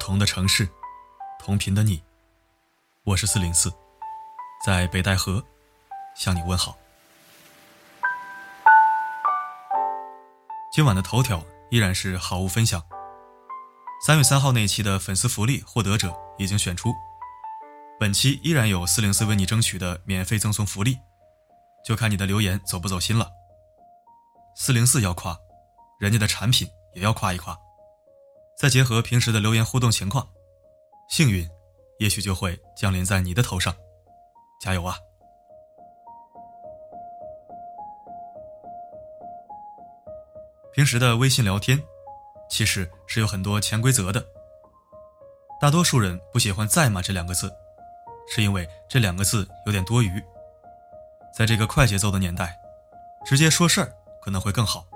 同的城市，同频的你，我是四零四，在北戴河向你问好。今晚的头条依然是好物分享。三月三号那一期的粉丝福利获得者已经选出，本期依然有四零四为你争取的免费赠送福利，就看你的留言走不走心了。四零四要夸，人家的产品也要夸一夸。再结合平时的留言互动情况，幸运也许就会降临在你的头上，加油啊！平时的微信聊天其实是有很多潜规则的，大多数人不喜欢“在吗”这两个字，是因为这两个字有点多余。在这个快节奏的年代，直接说事儿可能会更好。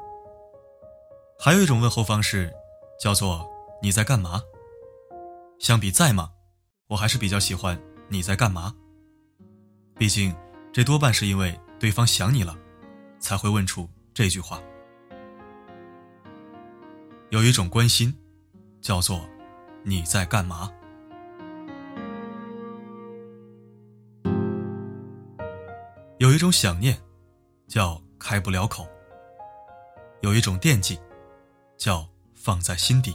还有一种问候方式，叫做。你在干嘛？相比在吗，我还是比较喜欢你在干嘛。毕竟，这多半是因为对方想你了，才会问出这句话。有一种关心，叫做你在干嘛；有一种想念，叫开不了口；有一种惦记，叫放在心底。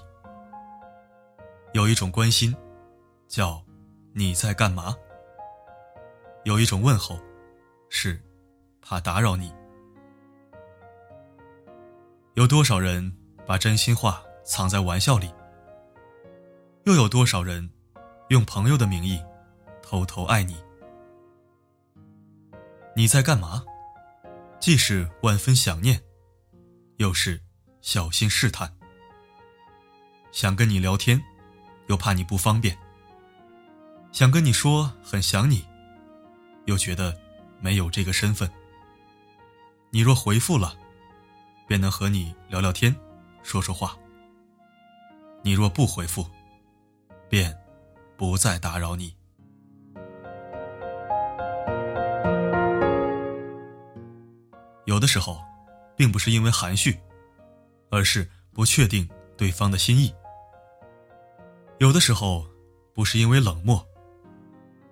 有一种关心，叫你在干嘛；有一种问候，是怕打扰你。有多少人把真心话藏在玩笑里？又有多少人用朋友的名义偷偷爱你？你在干嘛？既是万分想念，又是小心试探。想跟你聊天。又怕你不方便，想跟你说很想你，又觉得没有这个身份。你若回复了，便能和你聊聊天，说说话。你若不回复，便不再打扰你。有的时候，并不是因为含蓄，而是不确定对方的心意。有的时候，不是因为冷漠，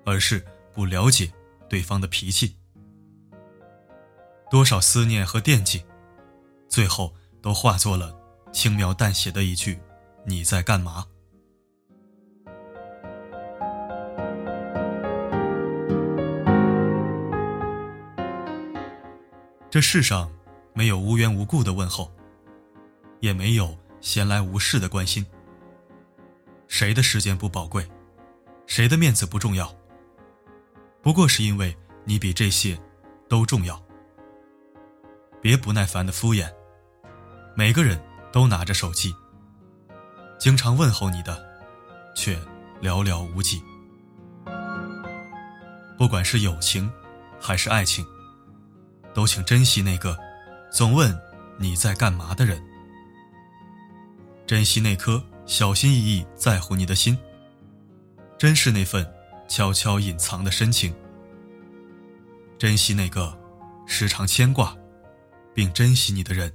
而是不了解对方的脾气。多少思念和惦记，最后都化作了轻描淡写的一句“你在干嘛”。这世上没有无缘无故的问候，也没有闲来无事的关心。谁的时间不宝贵，谁的面子不重要？不过是因为你比这些都重要。别不耐烦的敷衍，每个人都拿着手机，经常问候你的，却寥寥无几。不管是友情，还是爱情，都请珍惜那个总问你在干嘛的人，珍惜那颗。小心翼翼在乎你的心，珍视那份悄悄隐藏的深情，珍惜那个时常牵挂并珍惜你的人。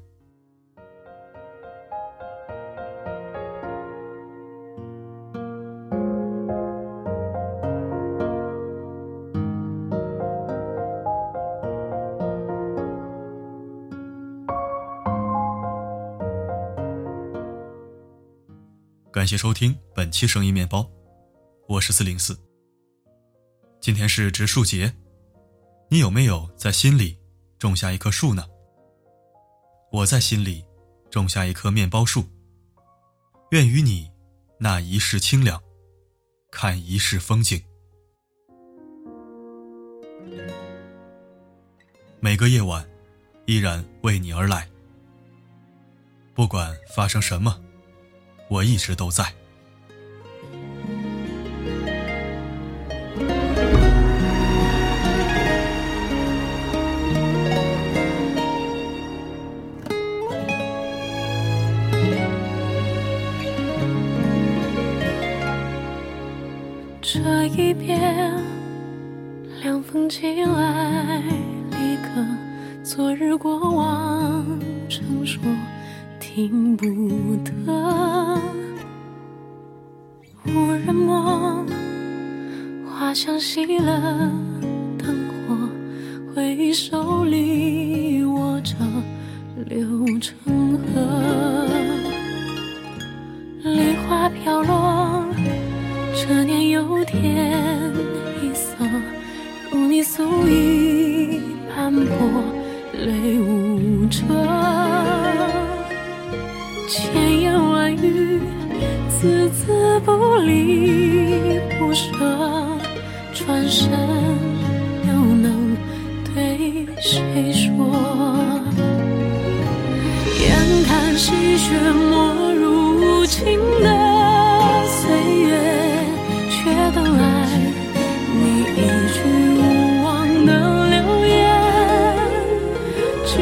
感谢收听本期声音面包，我是四零四。今天是植树节，你有没有在心里种下一棵树呢？我在心里种下一棵面包树，愿与你那一世清凉，看一世风景。每个夜晚，依然为你而来，不管发生什么。我一直都在。这一边，凉风起来，立刻昨日过往，成说。听不得，无人默，花香熄了灯火，回忆手里握着流成河，梨花飘落，这年又添一色，如你素衣斑驳，泪无遮，千言万语。字字不离不舍，转身又能对谁说？眼看细雪没入无情的岁月，却等来你一句无望的留言。旧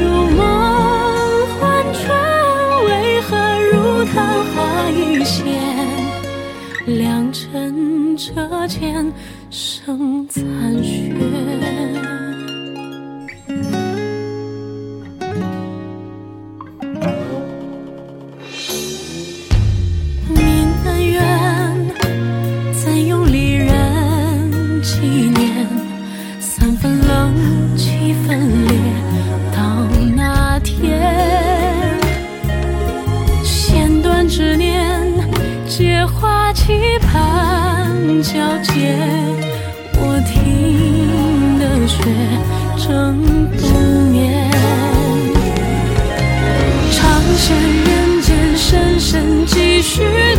这间剩残雪。间，我听的雪正冬眠，尝鲜人间深深几许。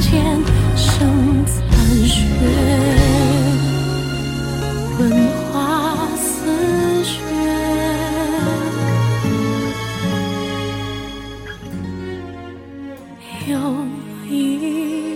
剑生残雪，魂花似雪，又一。